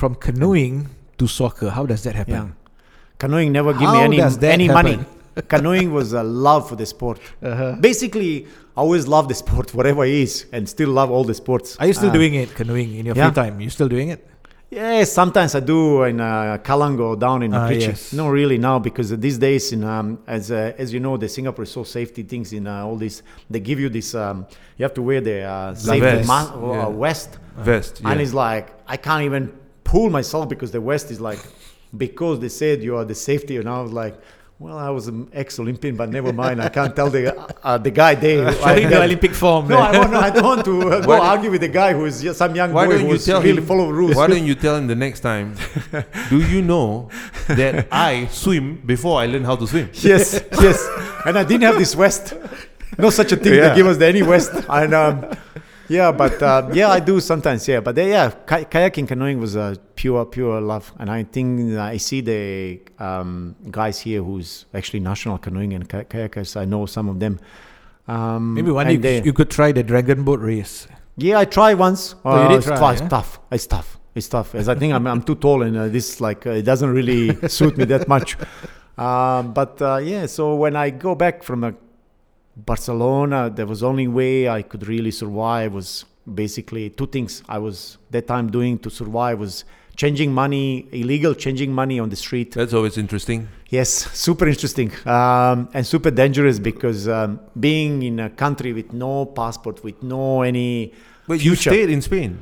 from canoeing to soccer? How does that happen? Yeah. Canoeing never give me any any money. Canoeing was a love for the sport. Uh-huh. Basically, I always love the sport, whatever it is, and still love all the sports. Are you still Uh, doing it, canoeing, in your yeah. free time? You still doing it? Yeah, sometimes I do in uh, Kalango down in Ah, MacRitchie. yes. Not really now because these days, in um, as uh, as you know, the Singapore is so safety things in uh, all this. They give you this. Um, you have to wear the uh, safety vest, ma- uh, yeah. vest, Vest. Yeah. and it's like I can't even pull myself because the West is like because they said you are the safety, and I was like. Well, I was an ex-Olympian, but never mind. I can't tell the uh, the guy there. Showing the Olympic form. No, I, want, I don't want to uh, go argue with the guy who is just some young Why boy don't who you is tell really him? follow rules. Why don't you tell him the next time? do you know that I swim before I learn how to swim? yes, yes. And I didn't have this West. No such a thing Yeah. to give us the any West. And um, yeah, but uh, yeah, I do sometimes. Yeah, but uh, yeah, ki- kayaking, canoeing was a pure, pure love. And I think I see the um, guys here who's actually national canoeing and kay- kayakers. I know some of them. Um, Maybe one day they- you could try the dragon boat race. Yeah, I tried once. Oh, you Uh, it's try, twice. yeah? Tough. It's tough. It's tough. As I think I'm, I'm too tall, and uh, this like uh, it doesn't really suit me that much. Um, but uh, yeah, so when I go back from uh, Barcelona, there was only way I could really survive was basically two things. I was that time doing to survive was changing money, illegal changing money on the street. That's always interesting. Yes, super interesting um, and super dangerous because um, being in a country with no passport, with no any But you stayed in Spain.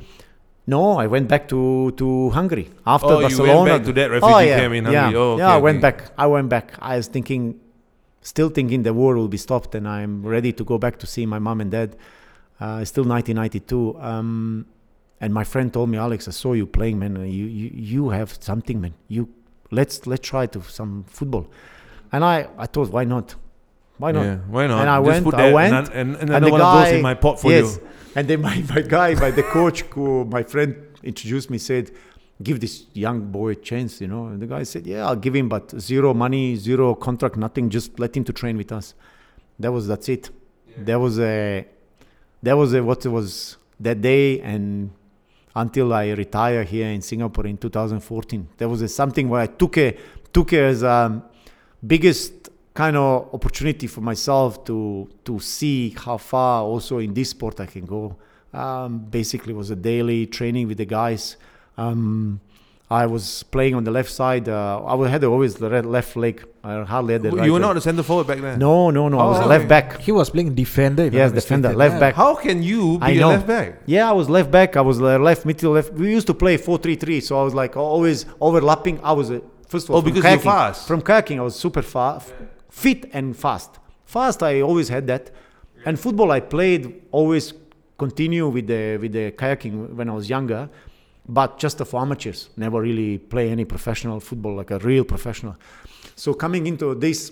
No, I went back to, to Hungary after Oh, you went Barcelona. back to that refugee camp in Hungary. Yeah, Oh, okay, yeah, I went okay. back. I went back. I was thinking, still thinking the war will be stopped, and I'm ready to go back to see my mom and dad. Uh, it's still 1992. Um, and my friend told me, Alex, I saw you playing, man. You you, you have something, man. You let's let's try to some football. And I I thought, why not? Why not? Yeah, why not? And I Just went, I went, and, and, and and the guy- in my portfolio. Yes. And then my, my guy, by the coach who my friend introduced me, said, give this young boy a chance, you know. And the guy said, yeah, I'll give him, but zero money, zero contract, nothing. Just let him to train with us. That was, that's it. That was a, that was a, what it was that day and until I retire here in Singapore in 2014. There was a, something where I took a, took it as a biggest kind of opportunity for myself to to see how far also in this sport I can go. Um, basically, was a daily training with the guys. Um, I was playing on the left side. Uh, I had always the red left leg. I hardly had the right you were leg. not a centre forward back then. No, no, no. I was Oh, a left back. He was playing defender. Yes, defender, left Yeah. back. How can you be a know. left back? Yeah, I was left back. I was left middle left. We used to play 4-3-3, so I was like always overlapping. I was a, first of all Oh, from because you're kayaking- fast. From kayaking, I was super fast, fit and fast. Fast, I always had that. And football, I played always continue with the with the kayaking when I was younger, but just for amateurs. Never really play any professional football like a real professional. So coming into this,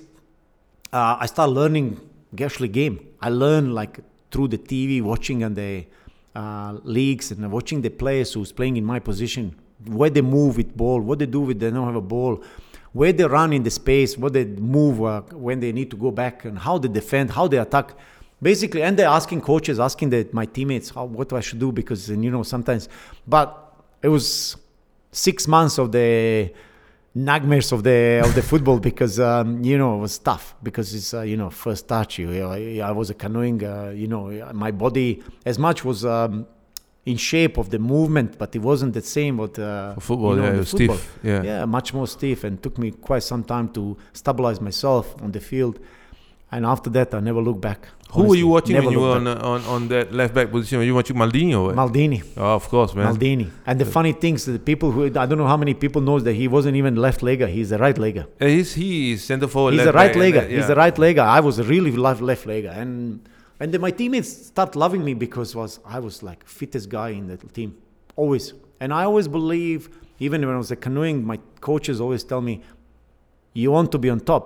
uh, I start learning actually game. I learn like through the TV, watching and the uh, leagues and watching the players who's playing in my position, where they move with ball, what they do with they don't have a ball, where they run in the space, what they move uh, when they need to go back, and how they defend, how they attack. Basically, and they're asking coaches, asking the, my teammates how what I should do because you know sometimes, but it was six months of the nightmares of the of the football because um, you know it was tough because it's uh, you know first touch you, I, I was a canoeing uh, you know my body as much was um, in shape of the movement but it wasn't the same but uh, football, you know, yeah, football. stiff. Yeah. yeah much more stiff and took me quite some time to stabilize myself on the field and after that I never looked back Who were you watching when you were on, on on that left back position? Were you watching Maldini or what? Maldini oh, of course, man. Maldini and the funny things the people who I don't know how many people knows that he wasn't even left legger he's a right legger Uh, he's he is centre forward. He's a right legger. that- He's yeah. a right legger. I was a really left left legger, and and then my teammates start loving me because was I was like fittest guy in the team, always. And I always believe, even when I was a canoeing, my coaches always tell me, you want to be on top,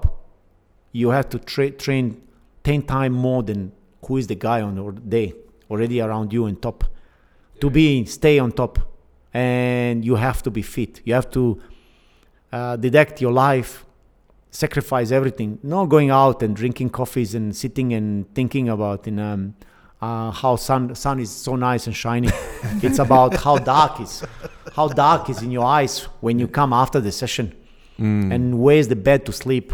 you have to tra- train ten times more than who is the guy on the day already around you on top. To be stay on top, and you have to be fit. You have to uh, deduct your life sacrifice everything not going out and drinking coffees and sitting and thinking about in um, uh, how sun sun is so nice and shiny. it's about how dark is, how dark is in your eyes when you come after the session, and where's the bed to sleep.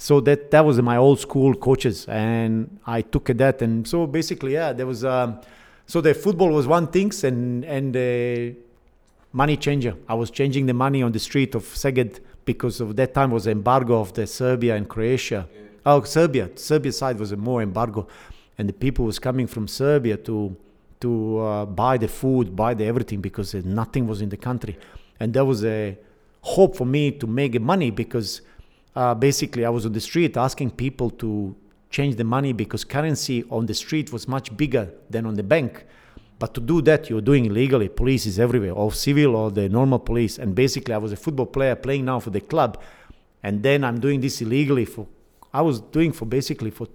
So that that was my old school coaches, and I took that, and so basically, yeah, there was. Um, so the football was one things, and and the money changer. I was changing the money on the street of Szeged because of that time was embargo of the Serbia and Croatia. Oh, Serbia. Serbia side was a more embargo, and the people was coming from Serbia to to uh, buy the food, buy the everything because nothing was in the country, and there was a hope for me to make money because uh, basically I was on the street asking people to change the money because currency on the street was much bigger than on the bank. But to do that, you're doing illegally. Police is everywhere, or civil or the normal police. And basically, I was a football player playing now for the club, and then I'm doing this illegally for. I was doing for basically for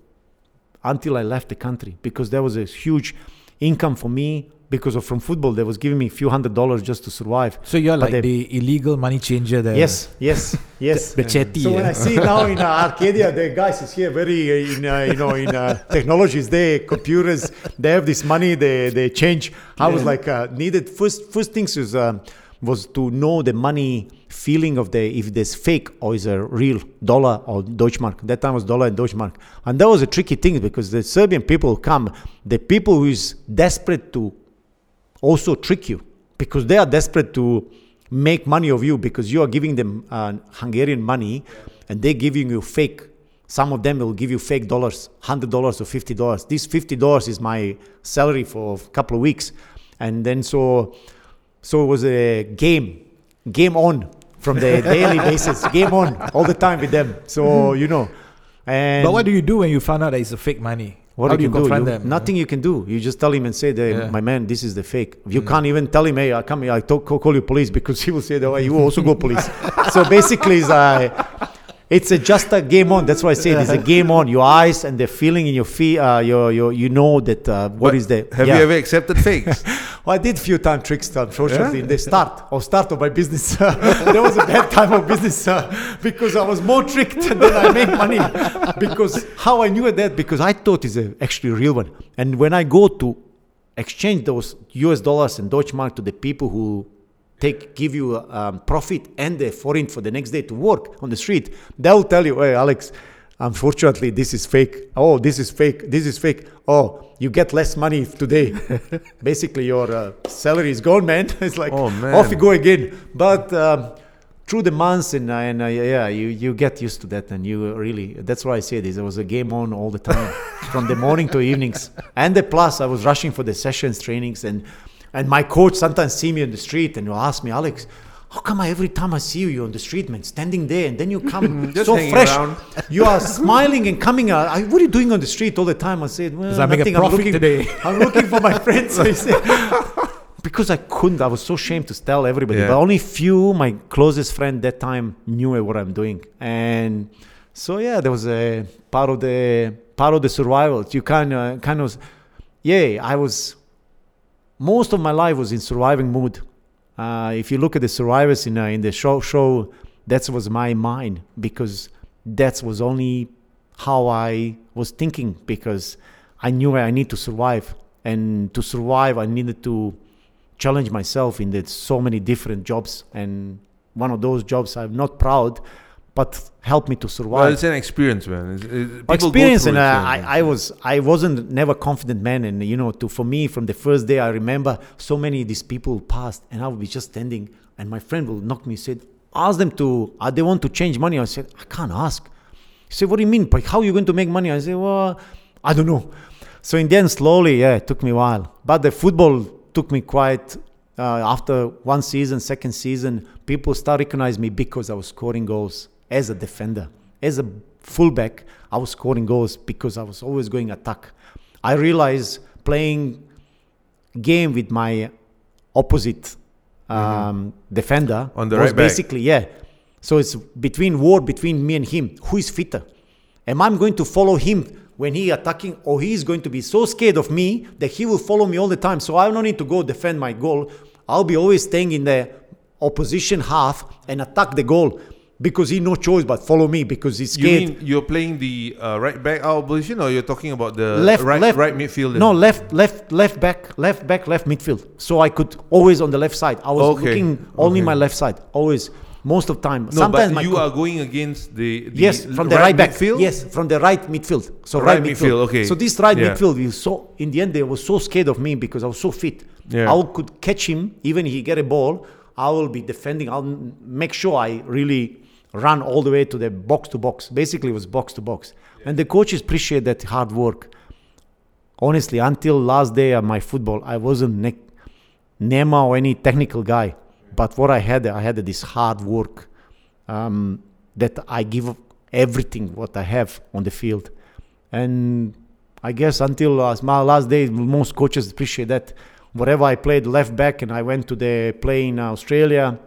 until I left the country because there was a huge income for me because of from football. They was giving me a few hundred dollars just to survive. So you're But like they- the illegal money changer there. Yes, yes, yes. The chetty. So when eh? I see now in uh, Arcadia, the guys is here very uh, in uh, you know in uh, technologies, they computers, they have this money, they they change. I was like uh, needed first first things was um, was to know the money feeling of the if this fake or is a real dollar or Deutschmark. That time was dollar and Deutschmark, and that was a tricky thing because the Serbian people come, the people who is desperate to also trick you because they are desperate to make money of you because you are giving them uh, Hungarian money and they're giving you fake. Some of them will give you fake dollars, hundred dollars or fifty dollars. This fifty dollars is my salary for a couple of weeks, and then so so it was a game, game on from the daily basis, game on all the time with them. So you know, and But what do you do when you find out that it's a fake money? what How do you do? confront You- them? Nothing you can do. You just tell him and say, that, Yeah. "My man, this is the fake." You can't even tell him, "Hey, I come here. I talk, call, you police," because he will say, "That "Oh, you also go police." so basically, it's, uh, it's a, just a game on. That's why I say it's a game on. Your eyes and the feeling in your feet. Uh, your, your, you know that uh, what But is the. Have yeah. you ever accepted fakes? Well, I did few time tricks, unfortunately, in the start or start of my business. there was a bad time of business uh, because I was more tricked than I made money. because how I knew that? Because I thought it's a actually real one. And when I go to exchange those US dollars and Deutschmark to the people who take give you um, profit and the foreign for the next day to work on the street, they'll tell you, "Hey, Alex." Unfortunately, this is fake. Oh, this is fake. This is fake. Oh, you get less money today. Basically, your uh, salary is gone, man. It's like Oh, man. off you go again. But um, through the months and, uh, and uh, yeah, you, you get used to that, and you really. That's why I say this. It was a game on all the time, from the morning to evenings. And the plus, I was rushing for the sessions, trainings, and and my coach sometimes see me on the street and will ask me, Alex. How come I, every time I see you, you're on the street, man, standing there, and then you come so fresh. around. You are smiling and coming out. I, what are you doing on the street all the time? I said, well, Because I make a nothing. profit I'm looking, today. I'm looking for my friends. I said, because I couldn't. I was so ashamed to tell everybody. Yeah. But only few, my closest friend that time, knew what I'm doing. And so yeah, there was a part of the part of the survival. You kind of kind of, yeah. I was most of my life was in surviving mood. Uh, if you look at the survivors in uh, in the show show, that was my mind because that was only how I was thinking because I knew I need to survive and to survive I needed to challenge myself in so many different jobs and one of those jobs I'm not proud but helped me to survive. well, it's an experience, man. It's, it's, experience and it, uh. I, I was i wasn't never confident man and you know to for me from the first day i remember so many of these people passed and i would be just standing and my friend will knock me said ask them to uh, they want to change money? I said i can't ask. He said what do you mean? Like how are you going to make money? I said well i don't know. So in the end slowly yeah it took me a while. But the football took me quite uh, after one season second season people start recognize me because i was scoring goals as a defender as a fullback i was scoring goals because i was always going attack. I realized playing game with my opposite um, defender On the was right back. basically yeah. So it's between war between me and him who is fitter? Am i going to follow him when he attacking or he is going to be so scared of me that he will follow me all the time? So i don't need to go defend my goal. I'll be always staying in the opposition half and attack the goal because he no choice but follow me because he's scared. You mean you're playing the uh, right back out position, or you're talking about the left, right left, right midfield? No, left, left, left back, left back, left midfield. So I could always on the left side. I was Okay, looking only okay. my left side, always, most of time. No, Sometimes but you co- are going against the, the yes from the right, back. midfield. Yes, from the right midfield. So Right right, midfield, okay. So this right Yeah. midfield, was so in the end they were so scared of me because I was so fit. Yeah. I could catch him even if he get a ball. I will be defending. I'll make sure I really run all the way to the box to box. Basically, it was box to box, and the coaches appreciate that hard work. Honestly, until last day of my football, I wasn't ne- Neymar or any technical guy. But what I had, I had this hard work um, that I give everything what I have on the field, and I guess until uh, my last day, most coaches appreciate that. Whatever I played left back, and I went to the play in Australia.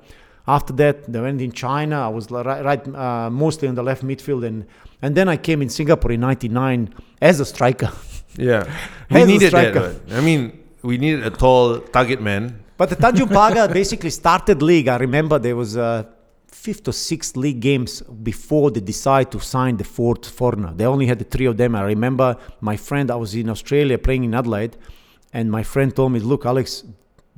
After that, they went in China. I was right, right uh, mostly in the left midfield, and and then I came in Singapore in '99 as a striker. Yeah, we needed that. right? I mean, we needed a tall target man. But the Tanjung Pagar basically started league. I remember there was a fifth or sixth league games before they decided to sign the fourth foreigner. They only had the three of them. I remember my friend. I was in Australia playing in Adelaide, and my friend told me, "Look, Alex,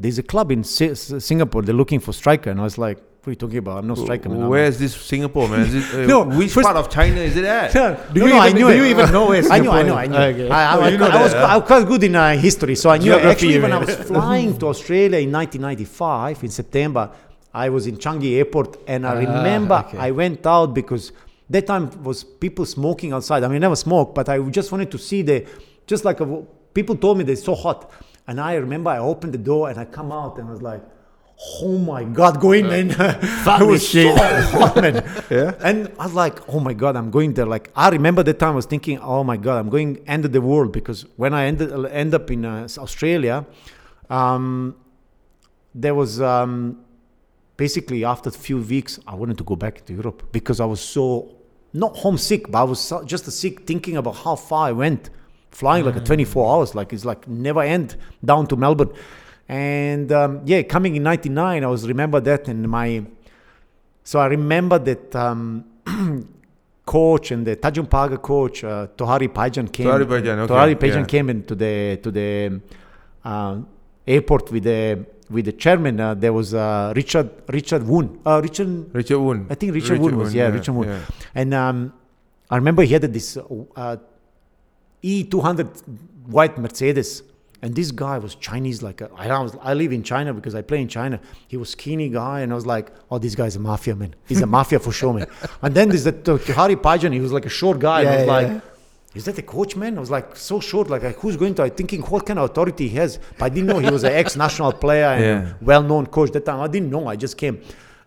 there's a club in Si- S- Singapore. They're looking for striker." And I was like, "What are you talking about? I'm no striker." man. Where's this Singapore, man? Is it, uh, No, which first- part of China is it at? Do No, you no, I even- knew do it. you even know where I knew, I Singapore know, I knew. Okay. I, I, Oh, I, you know I was, that. I was quite good in uh, history, so I knew. Geography, Actually, you when I was flying to Australia in 1995 in September, I was in Changi Airport, and I Ah, remember okay. I went out because that time was people smoking outside. I mean, I never smoked, but I just wanted to see the, just like a, people told me they're so hot, and I remember I opened the door and I come out and I was like. Oh my God, go in, man! it was shit. so hot, man. Yeah. And I was like, oh my God, I'm going there. Like, I remember that time I was thinking, oh my God, I'm going end of the world because when I ended end up in uh, Australia, um, there was um, basically after a few weeks, I wanted to go back to Europe because I was so not homesick, but I was so, just sick thinking about how far I went, flying like a 24 hours, like it's like never end down to Melbourne. And um, yeah, coming in '99, I was remember that, and my so I remember that um, coach and the Tanjung Pagar coach, uh, Tohari Paijan came. Tohari Paijan, okay, Tohari Paijan yeah. came into the to the uh, airport with the with the chairman. Uh, there was uh, Richard Richard Woon. Uh, Richard, Richard Woon. I think Richard, Woon was yeah, Richard Woon. yeah. And um, I remember he had this uh, E200 white Mercedes. And this guy was Chinese, like a, I, was, I live in China because I play in China. He was skinny guy, and I was like, "Oh, this guy's a mafia man. He's a mafia for sure, man." And then there's the uh, Hari Paijan. He was like a short guy. and I Yeah, was yeah. like, "Is that a coach, man?" I was like, so short. Like, who's going to? I thinking what kind of authority he has. But I didn't know he was an ex-national player and Yeah. well-known coach that time. I didn't know. I just came,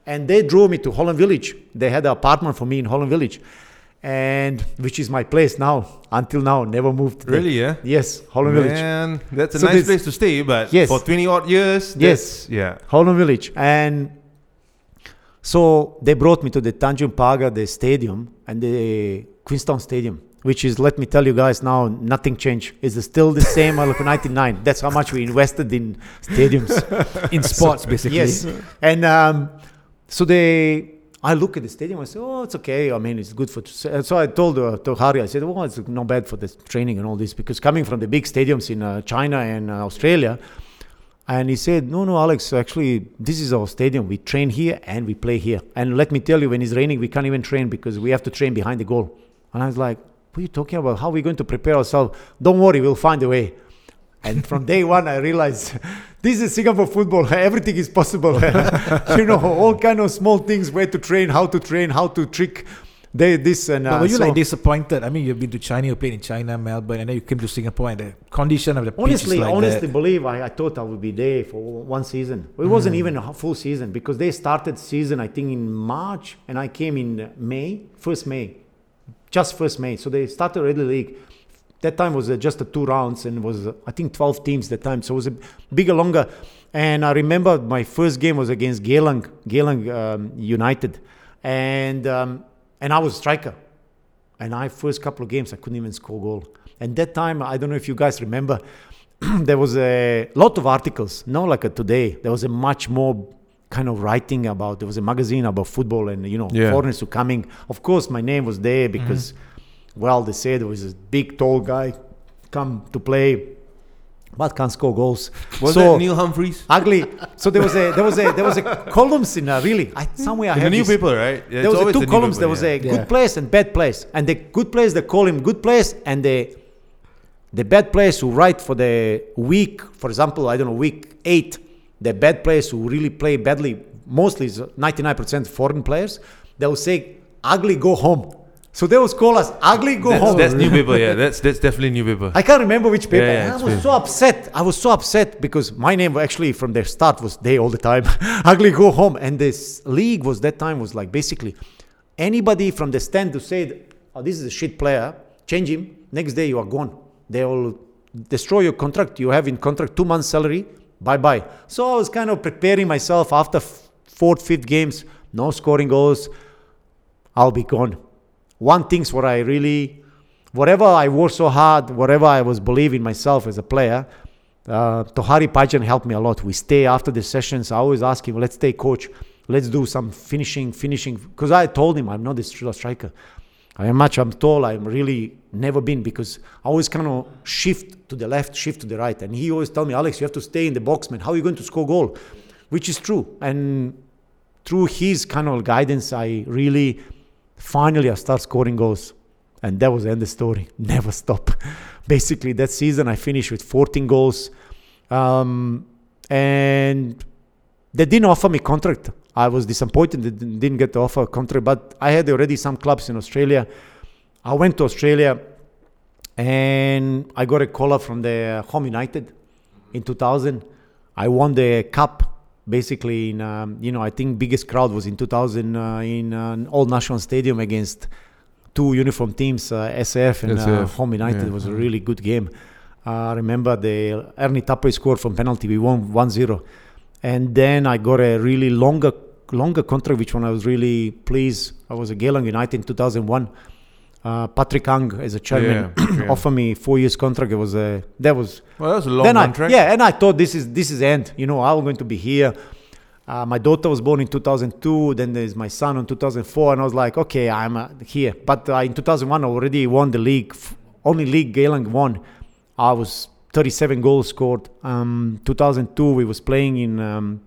and they drove me to Holland Village. They had an apartment for me in Holland Village, and which is my place now. Until now, never moved. there. Really, yeah? Yes, Holland Village. Man, that's a So nice place to stay, but Yes. for 20 odd years, Yes. yeah. Holland Village. And so they brought me to the Tanjung Pagar, the stadium, and the Queenstown Stadium, which is, let me tell you guys now, nothing changed. It's still the same like 99. That's how much we invested in stadiums. in sports, basically. yes. And um, so they, I look at the stadium, and I say, oh, it's okay. I mean, it's good for, so I told uh, to Hari, I said, well, it's not bad for the training and all this, because coming from the big stadiums in uh, China and uh, Australia, and he said, No, no, Alex, actually, this is our stadium. We train here and we play here. And let me tell you, when it's raining, we can't even train because we have to train behind the goal. And I was like, What are you talking about? How are we going to prepare ourselves? Don't worry, we'll find a way. And from day one, I realized this is Singapore football. Everything is possible. you know, all kind of small things, where to train, how to train, how to trick they, this and But uh, were you so- like disappointed? I mean, you've been to China, you played in China, Melbourne, and then you came to Singapore, and the condition of the pitch honestly, is like honestly that. believe I, I thought I would be there for one season. It Mm. wasn't even a full season because they started season I think in March and I came in May, first May, just first May. So they started already the league. That time was uh, just a two rounds and was uh, I think 12 teams that time. So it was a bigger, longer. And I remember my first game was against Geylang, Geylang um, United, and um, and I was striker. And I first couple of games I couldn't even score goal. And that time I don't know if you guys remember, there was a lot of articles. Not like a today. There was a much more kind of writing about. There was a magazine about football and you know Yeah. foreigners who coming. Of course, my name was there because, well, they said there was a big tall guy come to play, but can't score goals. Was so that Neil Humphreys? ugly. So there was a there was a there was a columns in uh, really I, somewhere I In the have this- newspaper, right? Yeah, there was a two the columns. There was a yeah. Yeah. good place and bad place, and the good place they call him good place, and the the bad players who write for the week, for example, I don't know, week eight, the bad players who really play badly, mostly 99% foreign players, they will say, ugly, go home. So they will call us ugly, go That's, home. that's newspaper, yeah. That's that's definitely newspaper. I can't remember which paper. Yeah, yeah, I was weird. so upset. I was so upset because my name actually from the start was there all the time. Ugly go home. And this league was that time was like basically anybody from the stand to say, oh, this is a shit player, change him. Next day you are gone. They will destroy your contract. You have in contract two months salary. Bye bye. So I was kind of preparing myself after fourth, fifth games, no scoring goals. I'll be gone. One thing's what I really, whatever I worked so hard, whatever I was believing myself as a player, uh, Tohari Paijan helped me a lot. We stay after the sessions. I always ask him, let's stay, coach. Let's do some finishing, finishing. Because I told him I'm not a stri- striker. I am much, I'm tall. I'm really never been because I always kind of shift to the left, shift to the right. And he always tell me, Alex, you have to stay in the box, man. How are you going to score goal? Which is true. And through his kind of guidance, I really finally I start scoring goals. And that was the end of the story. Never stop. Basically, that season I finished with 14 goals. Um, and they didn't offer me contract. I was disappointed they didn't get the offer contract, but I had already some clubs in Australia. I went to Australia and I got a call up from the Home United in 2000. I won the cup basically in, um, you know, I think biggest crowd was in 2000 uh, in an Old National Stadium against two uniform teams, uh, SF and uh, Home United. yeah. It was a really good game. Uh, I remember the Ernie Tappe scored from penalty. We won 1-0. And then I got a really longer longer contract, which one I was really pleased. I was a Geylang United in 2001. Uh, Patrick Ang as a chairman Yeah, yeah. offered me four years contract. It was a that was Well, that was a long then I, contract. yeah, and I thought this is this is end. You know, I'm going to be here. Uh, my daughter was born in 2002. Then there's my son in 2004, and I was like, okay, I'm uh, here. But uh, in 2001, I already won the league. Only league Geylang won. I was 37 goals scored. Um, 2002, we was playing in. Um,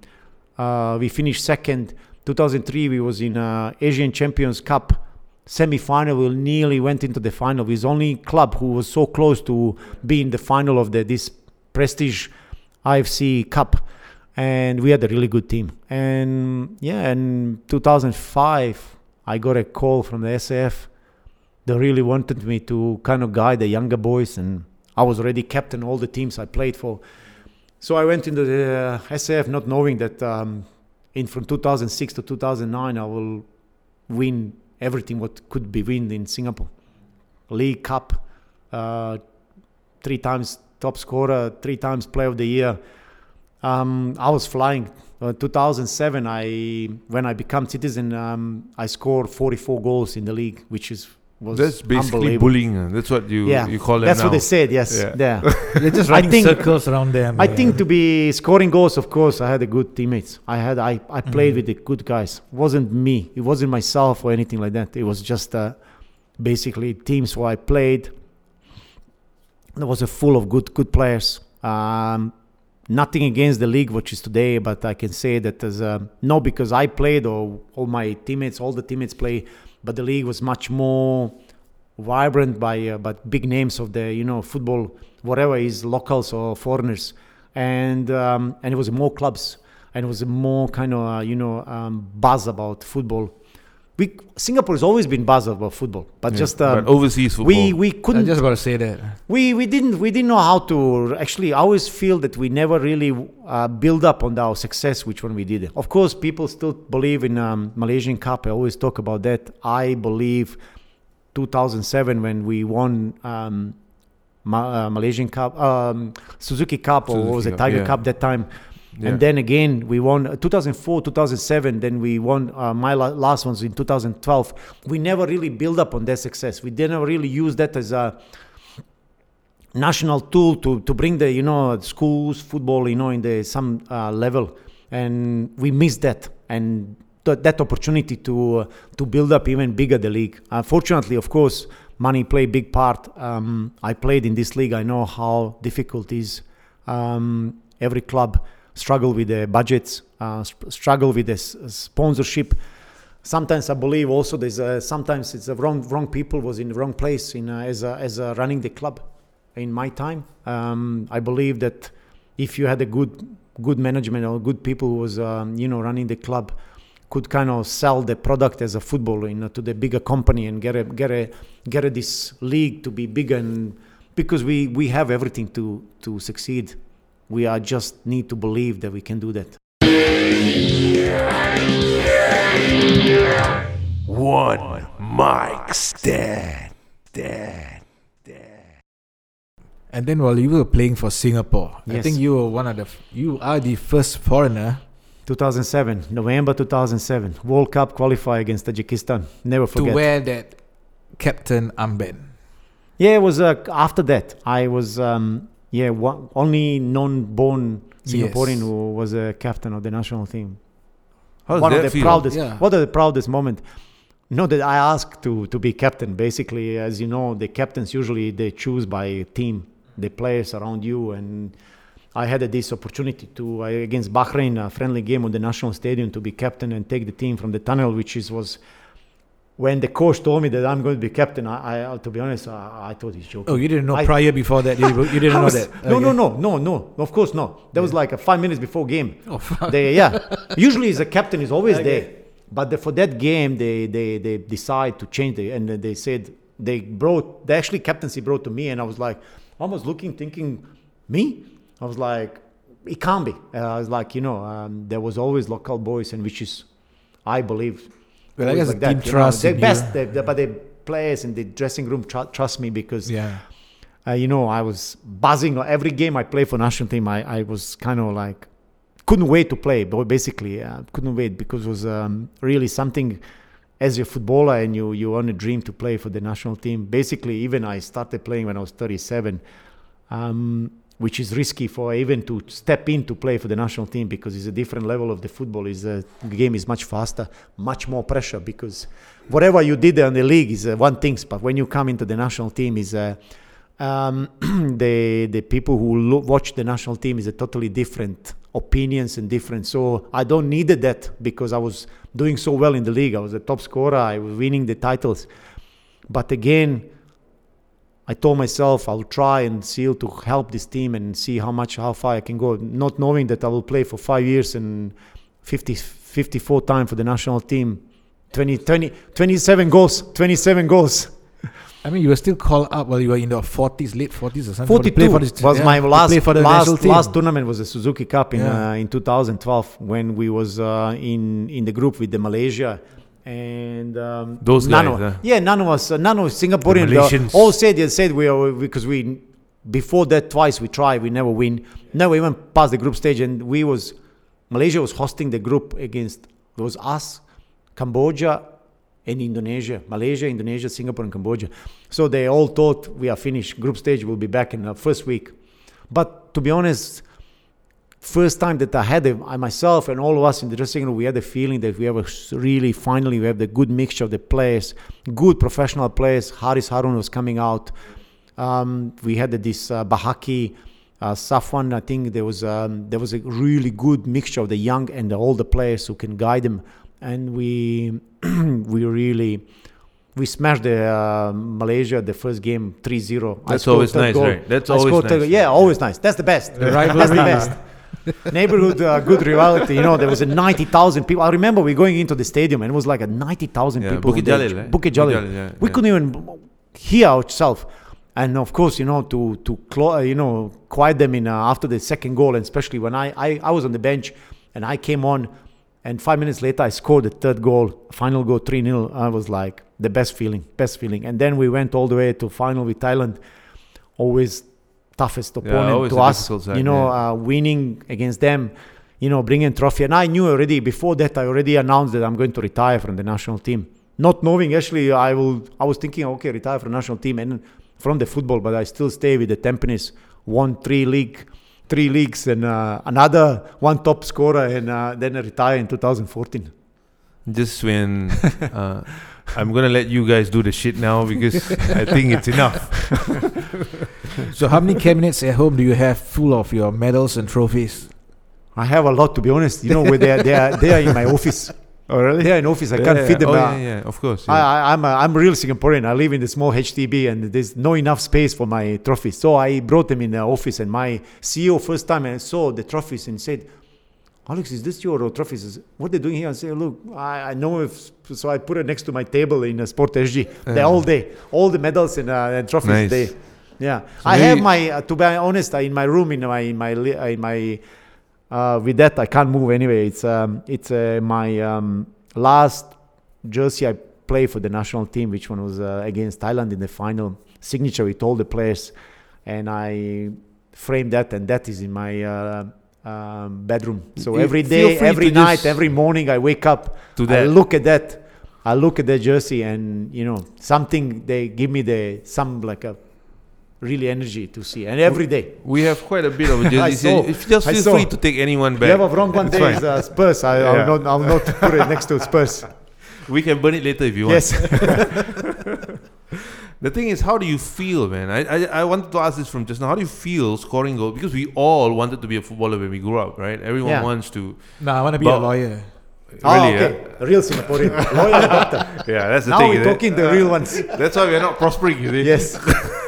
uh, we finished second. 2003, we was in uh, Asian Champions Cup semi-final. We nearly went into the final. Was only club who was so close to be in the final of the this prestige AFC Cup, and we had a really good team. And yeah, in 2005, I got a call from the SAF. They really wanted me to kind of guide the younger boys, and I was already captain all the teams I played for. So I went into the uh, SAF not knowing that um, in from 2006 to 2009 I will win everything what could be win in Singapore. League Cup, uh, three times top scorer, three times player of the year. Um, I was flying. Uh, 2007, I when I become citizen, um, I scored 44 goals in the league, which is That's basically bullying. uh, That's what you Yeah, you call it that's now. what they said. Yes, Yeah. yeah. They're just I running think- circles around them. I yeah. think to be scoring goals, of course, I had a good teammates. I had I, I played Mhm. with the good guys. It wasn't me. It wasn't myself or anything like that. It was just uh, basically teams where I played. There was a full of good good players. Um, nothing against the league, which is today, but I can say that as uh, not because I played or all my teammates, all the teammates play, but the league was much more vibrant by uh, but big names of the you know football whatever is locals or foreigners. And um, and it was more clubs and it was more kind of uh, you know um, buzz about football we Singapore has always been buzz about football but Yeah, just um, but overseas football. we we couldn't just got to say that. we we didn't we didn't know how to actually I always feel that we never really uh, build up on our success which one we did of course people still believe in um, Malaysian Cup I always talk about that I believe 2007 when we won um, Ma- uh, Malaysian Cup um, Suzuki Cup or what was it Tiger yeah. Cup that time Yeah. and then again we won uh, 2004 2007 then we won uh, my la- last ones in 2012 we never really build up on that success we didn't really use that as a national tool to, to bring the you know schools football you know in the some uh, level and we missed that and th- that opportunity to uh, to build up even bigger the league. Unfortunately, of course, money play a big part. Um, I played in this league. I know how difficult it is. Um, every club struggle with the budgets, uh, struggle with the s- sponsorship. Sometimes I believe also there's sometimes it's the wrong wrong people was in the wrong place in uh, as a, as a running the club. In my time, um, I believe that if you had a good good management or good people who was um, you know running the club, could kind of sell the product as a football you know, to the bigger company and get a get a get a, this league to be bigger and because we we have everything to to succeed we are just need to believe that we can do that One mic stand. Dad. And then while you were playing for Singapore, I think you were one of the you are the first foreigner 2007 november 2007 world cup qualify against tajikistan never forget to wear that captain armband. yeah it was uh, after that i was um, yeah one, only non-born singaporean Yes. who was a captain of the national team How does one of the feel? proudest Yeah. what are the proudest moment not that i asked to to be captain basically as you know the captains usually they choose by team the players around you and i had this opportunity to uh, against bahrain a friendly game on the national stadium to be captain and take the team from the tunnel which is was when the coach told me that i'm going to be captain i, I to be honest i, I thought he's joking Oh, you didn't know I- prior before that. You, you didn't I know that. No, no, Okay. no, no, no. Of course, no. That was like a five minutes before game. Oh, fuck. They, yeah. Usually, the captain is always there, but the, for that game, they they they decide to change the and they said they brought the actually captaincy brought to me, and I was like, almost looking, thinking, me. I was like, it can't be. Uh, I was like, you know, um, there was always local boys, and which is, I believe. Well, I guess the team you know. the best, you. the, the, but the players in the dressing room tr- trust me because Yeah. uh, you know, I was buzzing every game I played for national team. I, I was kind of like couldn't wait to play, but basically uh, couldn't wait because it was um, really something as a footballer and you you want a dream to play for the national team. Basically, even I started playing when I was 37, um, which is risky for even to step in to play for the national team because it's a different level of the football. Is uh, the game is much faster, much more pressure because whatever you did in the league is uh, one thing, but when you come into the national team is uh, um, the the people who lo- watch the national team is a totally different opinions and different. So I don't needed that because I was doing so well in the league. I was a top scorer. I was winning the titles. But again, I told myself I'll try and see to help this team and see how much how far I can go. Not knowing that I will play for five years and 50, 54 times for the national team. 20, 20, 27 goals, 27 goals. I mean, you were still called up while you were in the 40s, late 40s or something. 42 for this- was yeah, my last last, last tournament was the Suzuki Cup in Yeah. uh, in 2012 when we was uh, in in the group with the Malaysia and um, Those none guys, of, huh? yeah none of us uh, none of Singaporean The all said they said we are because we before that twice we tried we never win never even passed the group stage and we was Malaysia was hosting the group against it was us Cambodia and Indonesia, Malaysia, Indonesia, Singapore, and Cambodia. So they all thought we are finished. Group stage will be back in the first week. But to be honest, first time that I had it, I myself and all of us in the dressing room, we had the feeling that we have a really finally we have the good mixture of the players, good professional players. Haris Harun was coming out. Um, we had this uh, Baihakki, uh, Safuwan. I think there was um, there was a really good mixture of the young and the older players who can guide them, and we we really we smashed the uh, Malaysia the first game 3-0. That's always nice, goal. right? That's I always scored third- nice. Yeah, always nice. That's the best. The That's the best. Neighborhood, uh, good rivalry. You know, there was a 90,000 people. I remember we going into the stadium and it was like a 90,000 Yeah, people. Bukit. Jalil, right? Bukit Jalil. Yeah, we yeah. couldn't even hear ourselves. And of course, you know, to to clo- uh, you know quiet them in uh, after the second goal, and especially when I, I I was on the bench and I came on, and five minutes later I scored the third goal, final goal three 0 I was like the best feeling, best feeling. And then we went all the way to final with Thailand, always toughest opponent always to us. you know, yeah. uh, winning against them, you know, bringing trophy. And I knew already before that. I already announced that I'm going to retire from the national team, not knowing actually I will. I was thinking, okay, retire from national team and from the football, but I still stay with the Tampines. Won three league three leagues and uh, another one top scorer, and uh, then I retired in 2014. Just when uh, I'm gonna let you guys do the shit now because I think it's enough. So how many cabinets at home do you have full of your medals and trophies? I have a lot to be honest. You know, where they are, they are, they are in my office. Oh really? They are in office. I can't Yeah, fit them. Oh, yeah, yeah, of course. I, yeah. I, I'm a, I'm a real Singaporean. I live in the small HDB and there's no enough space for my trophies. So I brought them in the office and my CEO first time and saw the trophies and said, Alex, is this your trophies? I said, What they doing here? I say, look, I, I know if, so I put it next to my table in a Sport SG. They're all there, all the medals and, uh, and trophies Nice. there. Yeah, So I have my. Uh, to be honest, uh, in my room, in my in my uh, in my. Uh, with that, I can't move anyway. It's um, it's uh, my um, last jersey I played for the national team, which one was uh, against Thailand in the final. Signature with all the players, and I framed that, and that is in my uh, um, bedroom. So every day, every night, every morning, I wake up, to I look at that. I look at that jersey, and you know something. They give me the some like a really energy to see, and every day. We have quite a bit of I jersey. saw. If just feel free to take anyone back. You have a wrong one It's there fine. is uh, Spurs. I, Yeah. I'll, not, I'll not put it next to Spurs. We can burn it later if you want. yes. The thing is, how do you feel, man? I, I I wanted to ask this from just now. How do you feel scoring goals? Because we all wanted to be a footballer when we grew up, right? Everyone Yeah. wants to. No, I want to be But- a lawyer. oh, Really, okay. Real Singaporean. Lawyer, doctor. Yeah, that's the Now thing. we're is it? talking the real ones. That's why we're not prospering, you see? Yes.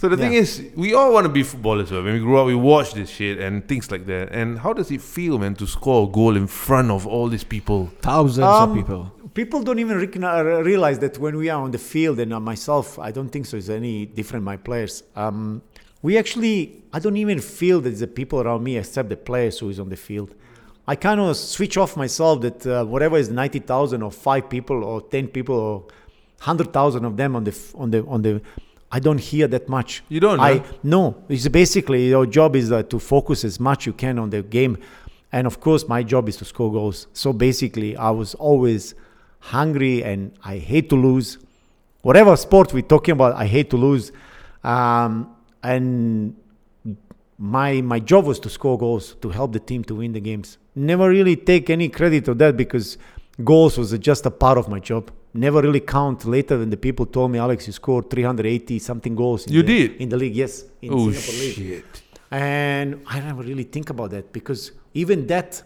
So the thing is, we all want to be footballers. Right? When we grew up, we watched this shit and things like that. And how does it feel, man, to score a goal in front of all these people? Thousands Um, of people. People don't even recognize, realize that when we are on the field, and uh, myself, I don't think so. Is any different? My players, um, we actually, I don't even feel that the people around me, except the players who is on the field. I kind of switch off myself that uh, whatever is ninety thousand or five people or ten people or hundred thousand of them on the f- on the on the, I don't hear that much. You don't, I huh? no. It's basically your job is uh, to focus as much you can on the game, and of course my job is to score goals. So basically, I was always hungry and I hate to lose. Whatever sport we're talking about, I hate to lose, um, and my my job was to score goals to help the team to win the games. Never really take any credit of that because goals was just a part of my job. Never really count later when the people told me, Alex, you scored 380 something goals. In You the, did? in the league, yes. In Oh, Singapore League. shit. And I never really think about that because even that,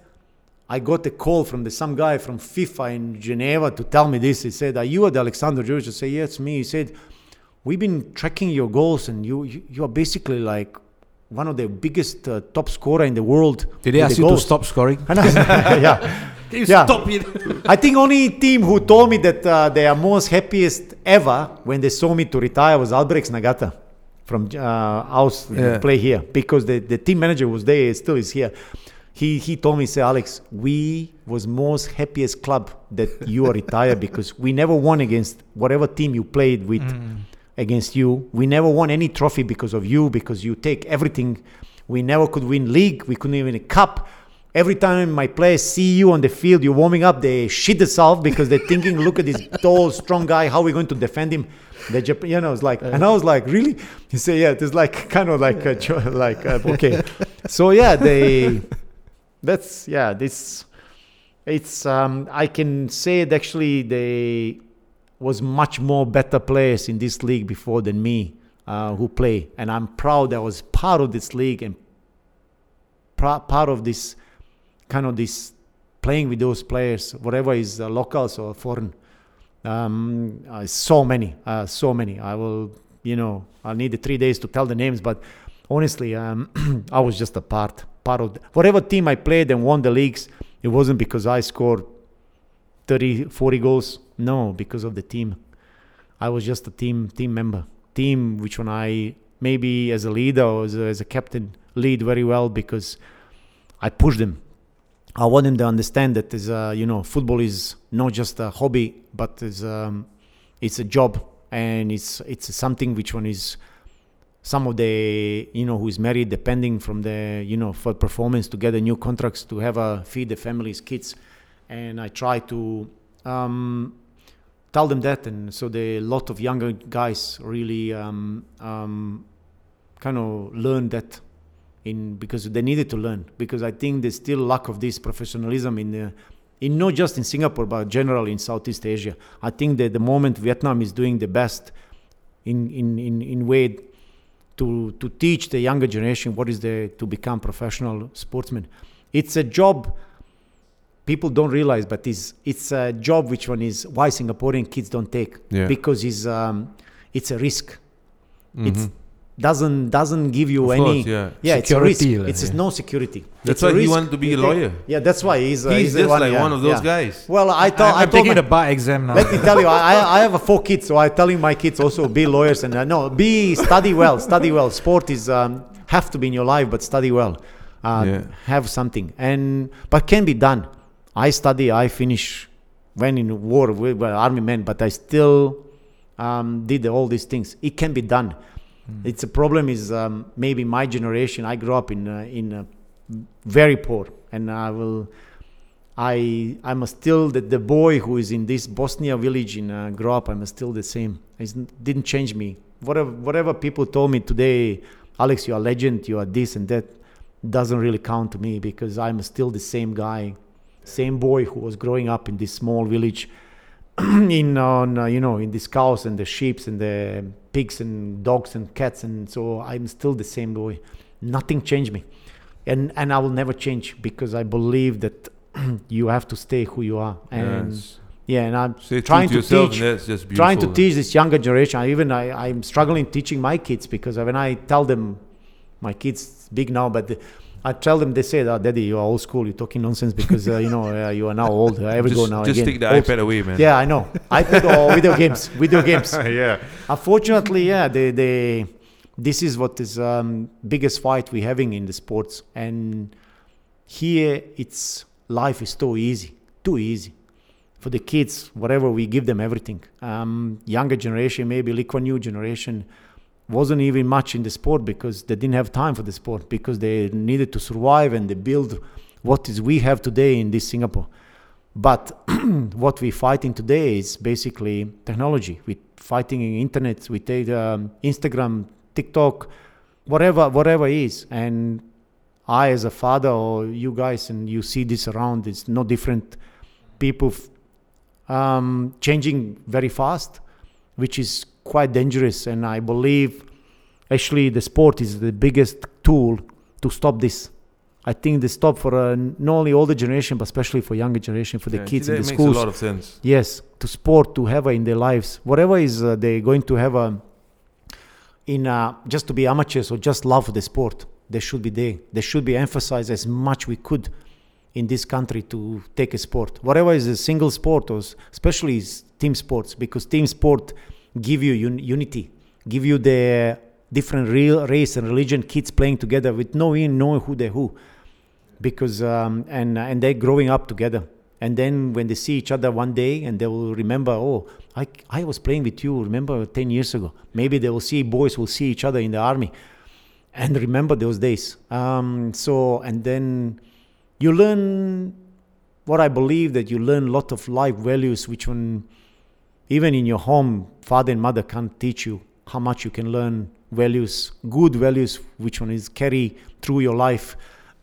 I got a call from the some guy from FIFA in Geneva to tell me this. He said, "Are you at Alexander George?" I said, "Yes, me." He said, "We've been tracking your goals, and you you, you are basically like one of the biggest uh, top scorer in the world." Did they ask the you to stop scoring? I yeah. yeah. Stop it. I think only team who told me that uh, they are most happiest ever when they saw me to retire was Albirex Niigata from uh, house Yeah. play here because the, the team manager was there still is here. He he told me say Alex we was most happiest club that you are retired because we never won against whatever team you played with against you. We never won any trophy because of you because you take everything. We never could win league. We couldn't even a cup. Every time my players see you on the field, you're warming up, they shit themselves because they're thinking, look at this tall, strong guy. How are we going to defend him? The you know, it's like, and I was like, really? He said, yeah, it's like kind of like, a, like uh, okay. So yeah, they, that's yeah, this, it's um, I can say it actually they was much more better players in this league before than me uh, who play, and I'm proud I was part of this league and pra- part of this kind of this playing with those players, whatever is uh, locals or foreign. Um, uh, so many, uh, so many. I will, you know, i'll need the three days to tell the names, but honestly, um, I was just a part, part of the, whatever team I played and won the leagues. It wasn't because I scored 30, 40 goals. No, because of the team. I was just a team team member. Team which one I maybe as a leader or as a, as a captain lead very well because I push them. I want them to understand that is uh, you know football is not just a hobby, but is um, it's a job and it's it's something which one is some of the you know who is married depending from the you know for performance to get a new contracts to have a feed the families kids. And I try to um, tell them that. And so the lot of younger guys really um, um, kind of learn that in because they needed to learn. Because I think there's still lack of this professionalism in the in not just in Singapore but generally in Southeast Asia. I think that the moment Vietnam is doing the best in in in, in way to to teach the younger generation what is the to become professional sportsmen. It's a job people don't realize, but it's it's a job which one is why Singaporean kids don't take Yeah. because it's um, it's a risk. Mhm. It's doesn't doesn't give you Of any course, yeah. yeah it's a risk. Security, like, It's yeah. no security. That's It's why he wanted to be a lawyer. Yeah, that's why he's uh, He's the just one, like yeah, one of those yeah. guys. Well, I I, thought I am told taking my- the bar exam now. let me tell you, I, I have a four kids, so I'm telling my kids also be lawyers and uh, no, be study well, study well. Sport is um, have to be in your life, but study well. Uh, Yeah. Have something, and but can be done. I study, I finish, when in war with army men, but I still um, did all these things. It can be done. It's a problem is um, maybe my generation. I grew up in uh, in uh, very poor, and I will. I I'm still the, the boy who is in this Bosnia village in uh, grew up. I'm still the same. It didn't change me. Whatever whatever people told me today, Alex, you are a legend. You are this and that. Doesn't really count to me because I'm still the same guy, same boy who was growing up in this small village, in on uh, you know in these cows and the sheep and the pigs and dogs and cats and so I'm still the same boy. Nothing changed me, and and I will never change because I believe that you have to stay who you are and Yes. yeah and I'm Stay trying to to teach and that's just beautiful. trying to teach this younger generation. I even I, I'm struggling teaching my kids because when I tell them, my kids big now, but the- I tell them they say, oh, "Daddy, you are old school. You're talking nonsense because uh, you know uh, you are now old. I ever just, go now just again." take the Old- iPad away, man. Yeah, I know. iPad or video games. Video games. yeah. Unfortunately, yeah, they, they, this is what is um, biggest fight we're having in the sports. And here, it's life is too easy, too easy for the kids. Whatever we give them, everything. Um, younger generation, maybe Kuan Yew generation, wasn't even much in the sport because they didn't have time for the sport because they needed to survive and they build what is we have today in this Singapore. But what we're fighting today is basically technology. We're fighting in internet. We take um, Instagram, TikTok, whatever, whatever is. And I, as a father, or you guys, and you see this around, it's no different. People f- um, changing very fast, which is quite dangerous. And I believe actually the sport is the biggest tool to stop this. I think the stop for uh, not only older generation, but especially for younger generation, for the Yeah, kids in the makes schools. a lot of sense. Yes, to sport to have in their lives, whatever is uh, they're going to have uh, in uh, just to be amateurs or just love the sport. They should be there. They should be emphasized as much we could in this country to take a sport. Whatever is a single sport or especially is team sports because team sport give you un- unity, give you the different real race and religion kids playing together with no even knowing who they who. Because um, and and they're growing up together. And then when they see each other one day and they will remember oh I, I was playing with you remember 10 years ago. Maybe they will see boys will see each other in the army. And remember those days. Um, so and then you learn what i believe that you learn a lot of life values which one even in your home father and mother can't teach you how much you can learn values good values which one is carry through your life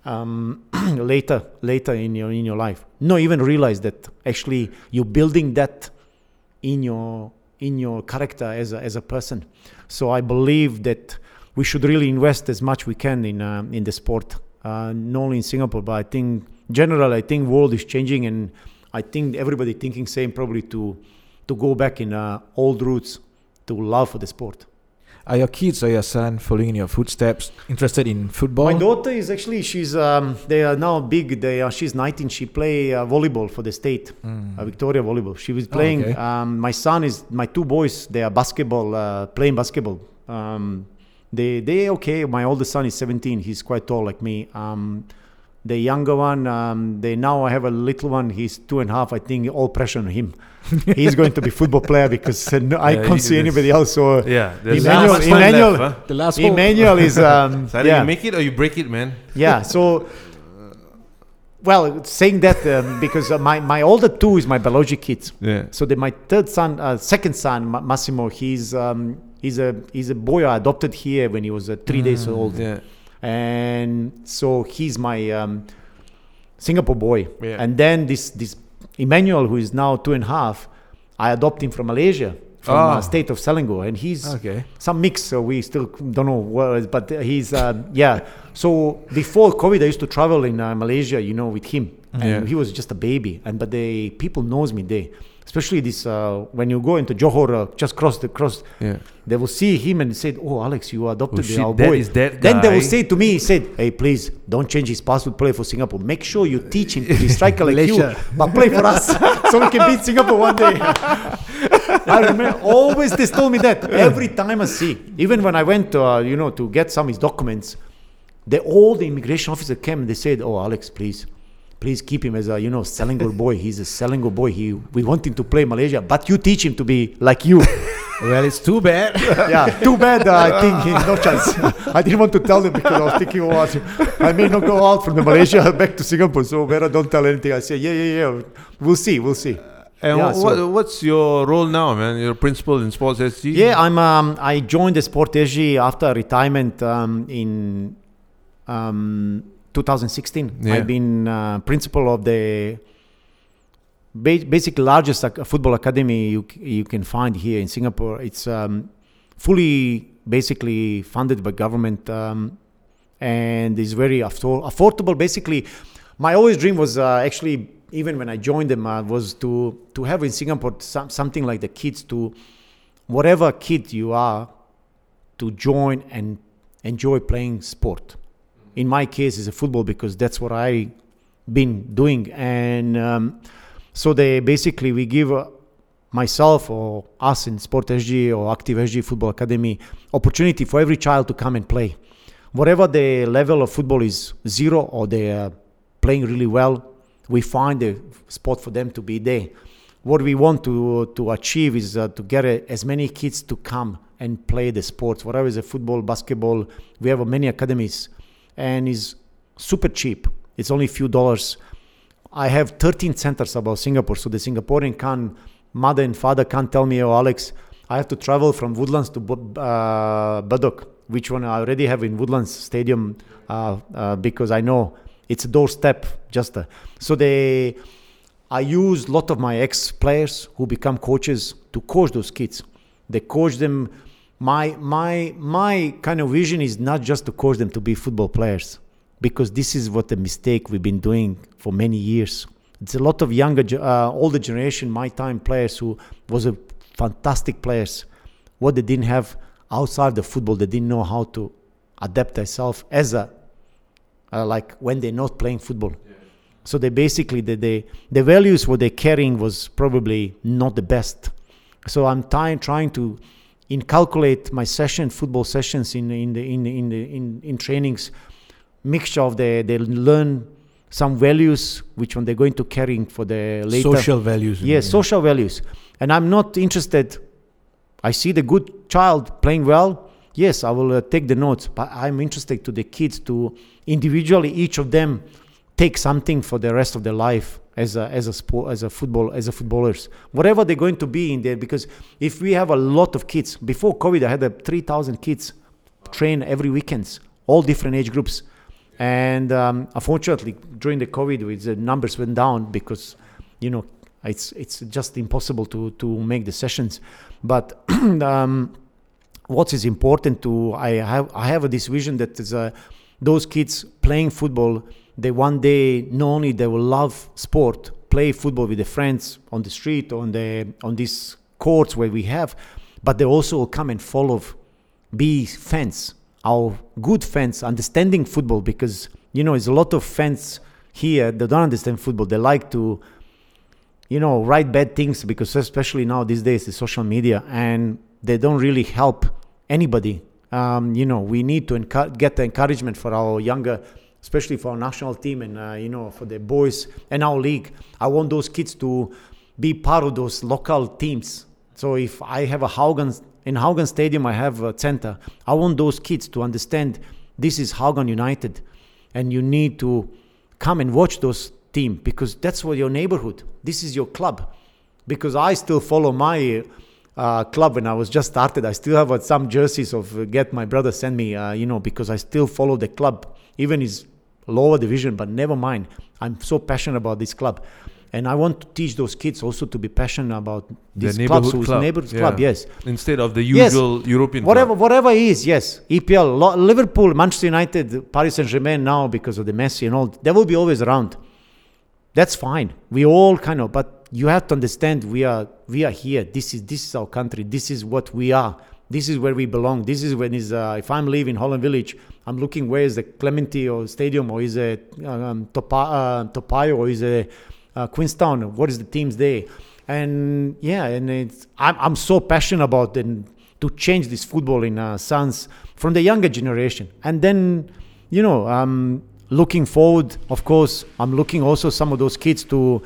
um, later later in your in your life. No, even realize that actually you're building that in your in your character as a, as a person. So i believe that we should really invest as much we can in uh, in the sport. Uh, not only in singapore but i think general i think world is changing and i think everybody thinking same probably to to go back in uh, old roots to love for the sport Are your kids or your son following in your footsteps, interested in football? My daughter is actually she's um, they are now big. They are she's 19. She play uh, volleyball for the state, uh, Victoria volleyball. She was Oh, playing. okay. um, my son is my two boys. They are basketball uh, playing basketball. Um, they they okay. My oldest son is 17. He's quite tall like me. Um, the younger one, um, they now I have a little one. He's two and a half. I think all pressure on him. He's going to be football player because uh, no, I Yeah, can't see there's- anybody else. So Yeah, there's Emmanuel- not much Emmanuel- left, huh? the last hope. Emmanuel is um, It's either yeah you make it or you break it, man. yeah so well saying that um, because uh, my, my older two is my biology kids Yeah. so the, my third son uh, second son Ma- massimo he's um, he's a he's a boy i adopted here when he was uh, three days old Yeah. And so he's my um, Singapore boy. Yeah. And then this this Emmanuel, who is now two and a half, I adopt him from Malaysia, from uh, state of Selangor, and he's Okay. some mix. So we still don't know what, but he's uh, yeah. So before COVID, I used to travel in uh, Malaysia, you know, with him, and Yeah. he was just a baby. And but the people knows me there, especially this uh, when you go into Johor, uh, just cross the cross, Yeah. they will see him and said, "Oh, Alex, you adopted Oh, shit, our boy." then they will say to me, he said, "Hey, please don't change his passport. Play for Singapore. Make sure you teach him to be striker like you, but play for us, so we can beat Singapore one day." I remember always they told me that every time I see. Even when I went, to, uh, you know, to get some of his documents, the all the immigration officer came and they said, "Oh, Alex, please." Please keep him as a you know Selangor boy. He's a Selangor boy. He we want him to play Malaysia, but you teach him to be like you. Well, it's too bad. yeah, too bad. Uh, I think he no chance. I didn't want to tell him because I was thinking, oh, I may not go out from the Malaysia back to Singapore. So better don't tell anything. I say, yeah, yeah, yeah. We'll see, we'll see. And Yeah, wha- so- what's your role now, man? You're principal in Sports SG? Yeah, I'm. Um, I joined the Sport SG after retirement um, in um, 2016. Yeah. I've been uh, principal of the ba- basically largest ac- football academy you c- you can find here in Singapore. It's um, fully basically funded by government um, and is very affor- affordable. Basically, my always dream was uh, actually even when I joined them uh, was to to have in Singapore some, something like the kids to whatever kid you are to join and enjoy playing sport. In my case, is a football because that's what I been doing, and um, so they basically we give uh, myself or us in Sport SG or Active SG Football Academy opportunity for every child to come and play. Whatever the level of football is zero or they are playing really well, we find a spot for them to be there. What we want to to achieve is uh, to get uh, as many kids to come and play the sports, whatever is a football, basketball. We have uh, many academies, and is super cheap. It's only a few dollars. I have 13 centers about Singapore, so the Singaporean can mother and father can't tell me, oh Alex, I have to travel from Woodlands to uh, Bedok, which one I already have in Woodlands Stadium uh, uh, because I know it's a doorstep. Just uh, so they, I use a lot of my ex players who become coaches to coach those kids. They coach them. My my my kind of vision is not just to coach them to be football players, because this is what the mistake we've been doing for many years. It's a lot of younger, uh, older generation, my time players who was a fantastic players. What they didn't have outside the football, they didn't know how to adapt themselves as a uh, like when they're not playing football. So they basically the, the the values what they're carrying was probably not the best. So I'm trying trying to inculcate my session football sessions in in the in the, in the in, in trainings mixture of the they learn some values which one they're going to carrying for the later Social values. Yes, social values. And I'm not interested. I see the good child playing well. Yes, I will uh, take the notes, but I'm interested to the kids to individually each of them take something for the rest of their life as a as a sport as a football as a footballers. Whatever they're going to be in there because if we have a lot of kids before covid i had uh, 3000 kids train every weekends all different age groups. And um, unfortunately during the covid with the numbers went down because you know it's it's just impossible to to make the sessions. But um, what is important to i have i have this vision that is uh, those kids playing football they one day not only they will love sport play football with their friends on the street on the on these courts where we have but they also will come and follow be fans our good fans understanding football because you know there's a lot of fans here that don't understand football. They like to you know write bad things because especially now these days the social media and they don't really help anybody. Um, you know we need to get the encouragement for our younger especially for our national team and uh, you know for the boys and our league i want those kids to be part of those local teams so if i have a Hougang in Hougang stadium i have a center i want those kids to understand this is Hougang united and you need to come and watch those team because that's what your neighborhood this is your club because i still follow my uh, club when I was just started. I still have uh, some jerseys of uh, get my brother send me, uh, you know, because I still follow the club, even his lower division. But never mind, I'm so passionate about this club, and I want to teach those kids also to be passionate about this club. So club, neighborhood yeah. club, yes. Instead of the Yes. usual European Whatever, club. whatever it is, yes. EPL, Liverpool, Manchester United, Paris Saint Germain now because of the Messi and all, they will be always around. That's fine. We all kind of, but you have to understand we are we are here. This is this is our country. This is what we are. This is where we belong. This is when is uh, if I'm living Holland Village, I'm looking where is the Clementi or Stadium or is a um, Topa, uh, Toa Payoh or is a uh, Queenstown. What is the teams there? And yeah, and it's I'm I'm so passionate about and to change this football in uh, sons from the younger generation, and then you know um, looking forward. Of course, I'm looking also some of those kids to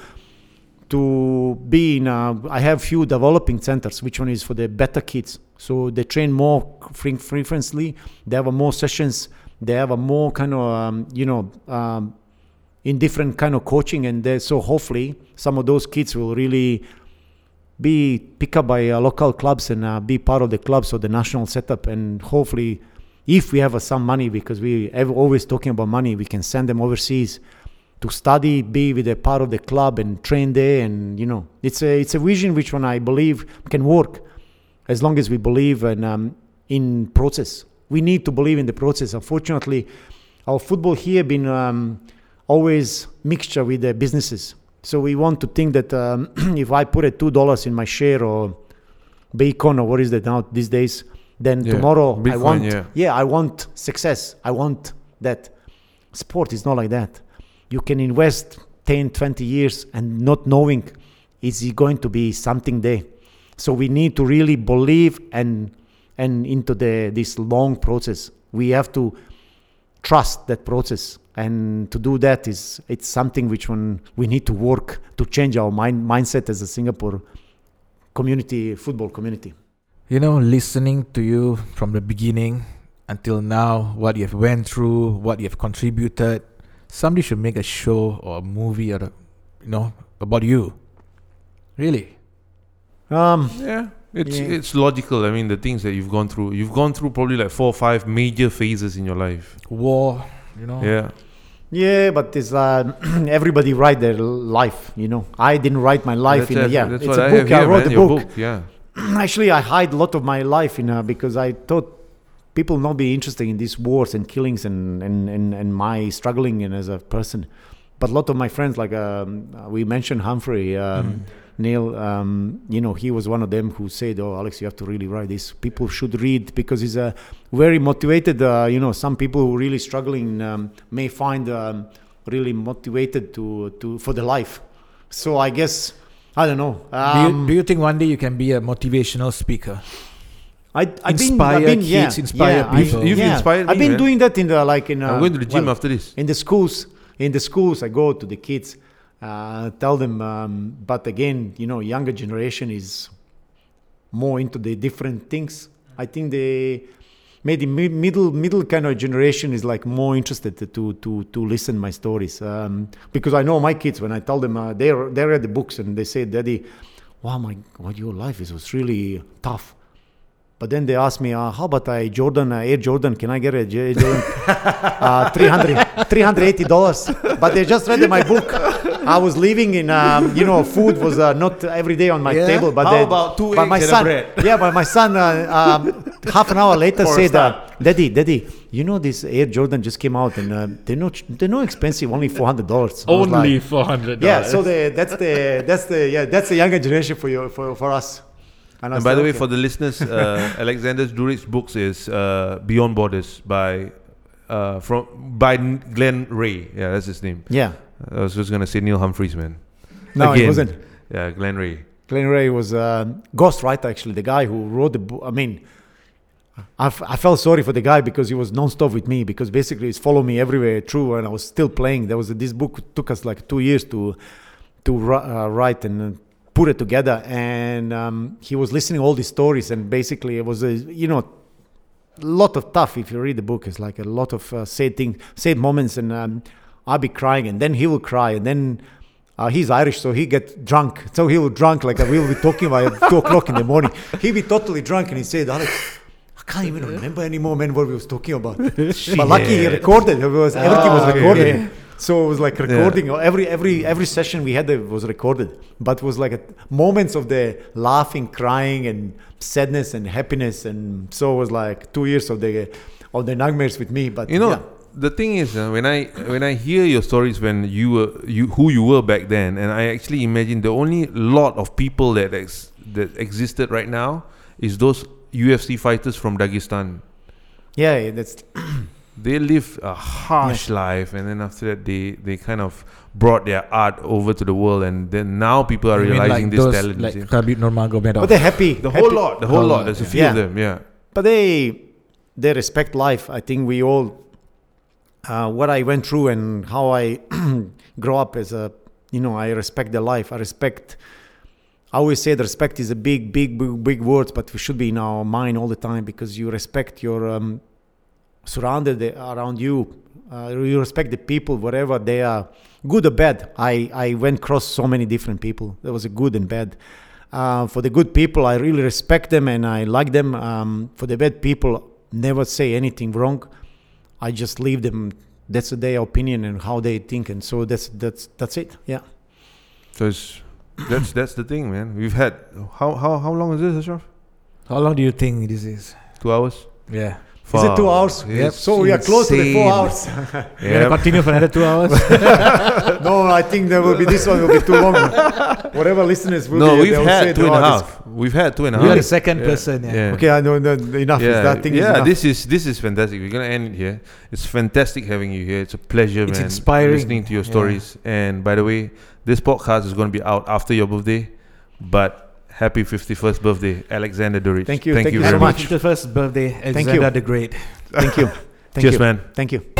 to be in uh, I have few developing centers which one is for the better kids so they train more frequently. They have more sessions. They have a more kind of um, you know um, in different kind of coaching. And so hopefully some of those kids will really be picked up by uh, local clubs and uh, be part of the clubs or the national setup. And hopefully if we have uh, some money because we have always talking about money we can send them overseas to study, be with a part of the club and train there, and you know, it's a it's a vision which one I believe can work, as long as we believe in um, in process. We need to believe in the process. Unfortunately, our football here been um, always mixture with the businesses. So we want to think that um, if I put a two dollars in my share or bacon or what is that now these days, then Yeah, tomorrow I Bitcoin, want yeah. I want success. I want that. Sport is not like that you can invest 10 20 years and not knowing is it going to be something there so we need to really believe and and into the this long process we have to trust that process and to do that is it's something which one we need to work to change our mind mindset as a singapore community football community You know, listening to you from the beginning until now, what you have went through, what you have contributed, somebody should make a show or a movie or a, you know about you. Really? Um Yeah. It's Yeah. it's logical. I mean, the things that you've gone through, you've gone through probably like four or five major phases in your life. War, you know. Yeah. yeah but it's uh, everybody write their life you know i didn't write my life that's, in a, yeah that's it's what a I book have i wrote man, a your book Yeah. actually i hide a lot of my life in uh, because i thought people not be interested in these wars and killings and and, and, and my struggling and as a person but a lot of my friends like um, uh, we mentioned humphrey um, neil um, you know he was one of them who said oh alex you have to really write this people should read because he's a very motivated uh, you know some people who really struggling um, may find um, really motivated to to for the life so i guess i don't know Do, um, you, do you think one day you can be a motivational speaker? I, I've been, Inspire I've been, yeah, kids, inspire yeah, I- people. You've yeah. inspired I've been man. doing that in the like in. Uh, I'm going to the gym well, after this. in the schools. In the schools, I go to the kids, uh, tell them. Um, but again, you know, younger generation is more into the different things. I think the maybe middle middle kind of generation is like more interested to to to, listen my stories um, because I know my kids when I tell them uh, they they read the books and they say, "Daddy, wow, my what your life is was really tough." But then they asked me, uh, how about a Jordan, uh, Air Jordan? Can I get a J- Jordan? uh, 300 $380. But they just read my book. I was living in, um, you know, food was uh, not every day on my Yeah? table. But How they- about two but my eggs and a son, bread? Yeah, but my son, uh, um, half an hour later For a said, uh, Daddy, Daddy, you know this Air Jordan just came out and uh, they're, not, they're not expensive, only $400. I was like, four hundred. yeah, so the, that's the that's the yeah that's the younger generation for you for, for us. I And said, by the way, okay. for the listeners, uh, Alexander Duric's books is uh, Beyond Borders by uh, from by N- Glenn Ray. Yeah, that's his name. yeah, I was just gonna say Neil Humphreys, man. no, it wasn't. Yeah, Glenn Ray. Glenn Ray was a ghostwriter, actually, the guy who wrote the book. I mean, I, f- I felt sorry for the guy because he was non-stop with me because basically he's followed me everywhere through and I was still playing. There was a, this book took us like two years to to uh, write and uh, put it together and um, he was listening all these stories and basically it was a you know a lot of tough if you read the book it's like a lot of uh, sad things sad moments and um, I'll be crying and then he will cry and then Uh, he's Irish, so he gets drunk. So he will drunk like we'll be talking about two o'clock in the morning. He'll be totally drunk, and he said, "Alex, I can't even remember anymore, man, what we was talking about." but lucky he recorded. It was everything was Oh, okay, recorded. okay. So it was like recording. Every every every session we had uh, was recorded, but it was like a, moments of the laughing, crying, and sadness and happiness, and so it was like two years of the of the nightmares with me. But You know, yeah. The thing is, uh, when I when I hear your stories when you were you who you were back then, and I actually imagine the only lot of people that ex, that existed right now is those UFC fighters from Dagestan. yeah, that's They live a harsh life, and then after that, they they kind of brought their art over to the world, and then now people are You realizing like this those, talent. like. Khabib Nurmagomedov. but they're happy. the happy. whole lot, the whole Whole lot. lot, There's a few Yeah. of them, yeah. but they they respect life. I think we all uh, what I went through and how I grow up as a you know I respect the life. I respect. I always say that respect is a big, big, big, big words, but we should be in our mind all the time because you respect your um, surrounded around you. Uh, you respect the people, whatever they are, good or bad. I, I went across so many different people. There was a good and bad. Uh, for the good people, I really respect them and I like them. Um, for the bad people, never say anything wrong. I just leave them. That's their opinion and how they think, and so that's that's that's it. Yeah. So it's, that's that's the thing, man. We've had how how how long is this, Ashraf? How long do you think this is? Two hours. Yeah. Is it two hours? it's So we are close to the four insane. hours. We're gonna continue for another two hours. no, I think there will be this one will be too long. Whatever listeners will No, be, we've they will say, had two and a "Oh, this- half. We've had two and a half. and we are the second Yeah. person. Yeah. Yeah. Okay, I know no, enough. Yeah, That thing is yeah. enough. This is this is fantastic. We're gonna end it here. It's fantastic having you here. It's a pleasure, It's man. inspiring. listening to your Yeah. stories. And by the way, this podcast is gonna be out after your birthday, but happy fifty-first birthday, Alexander Duric. Thank you, Thank, thank you you very much. much. The first birthday, Thank Alexander you. the Great. Thank you. Thank Cheers, you. man. Thank you.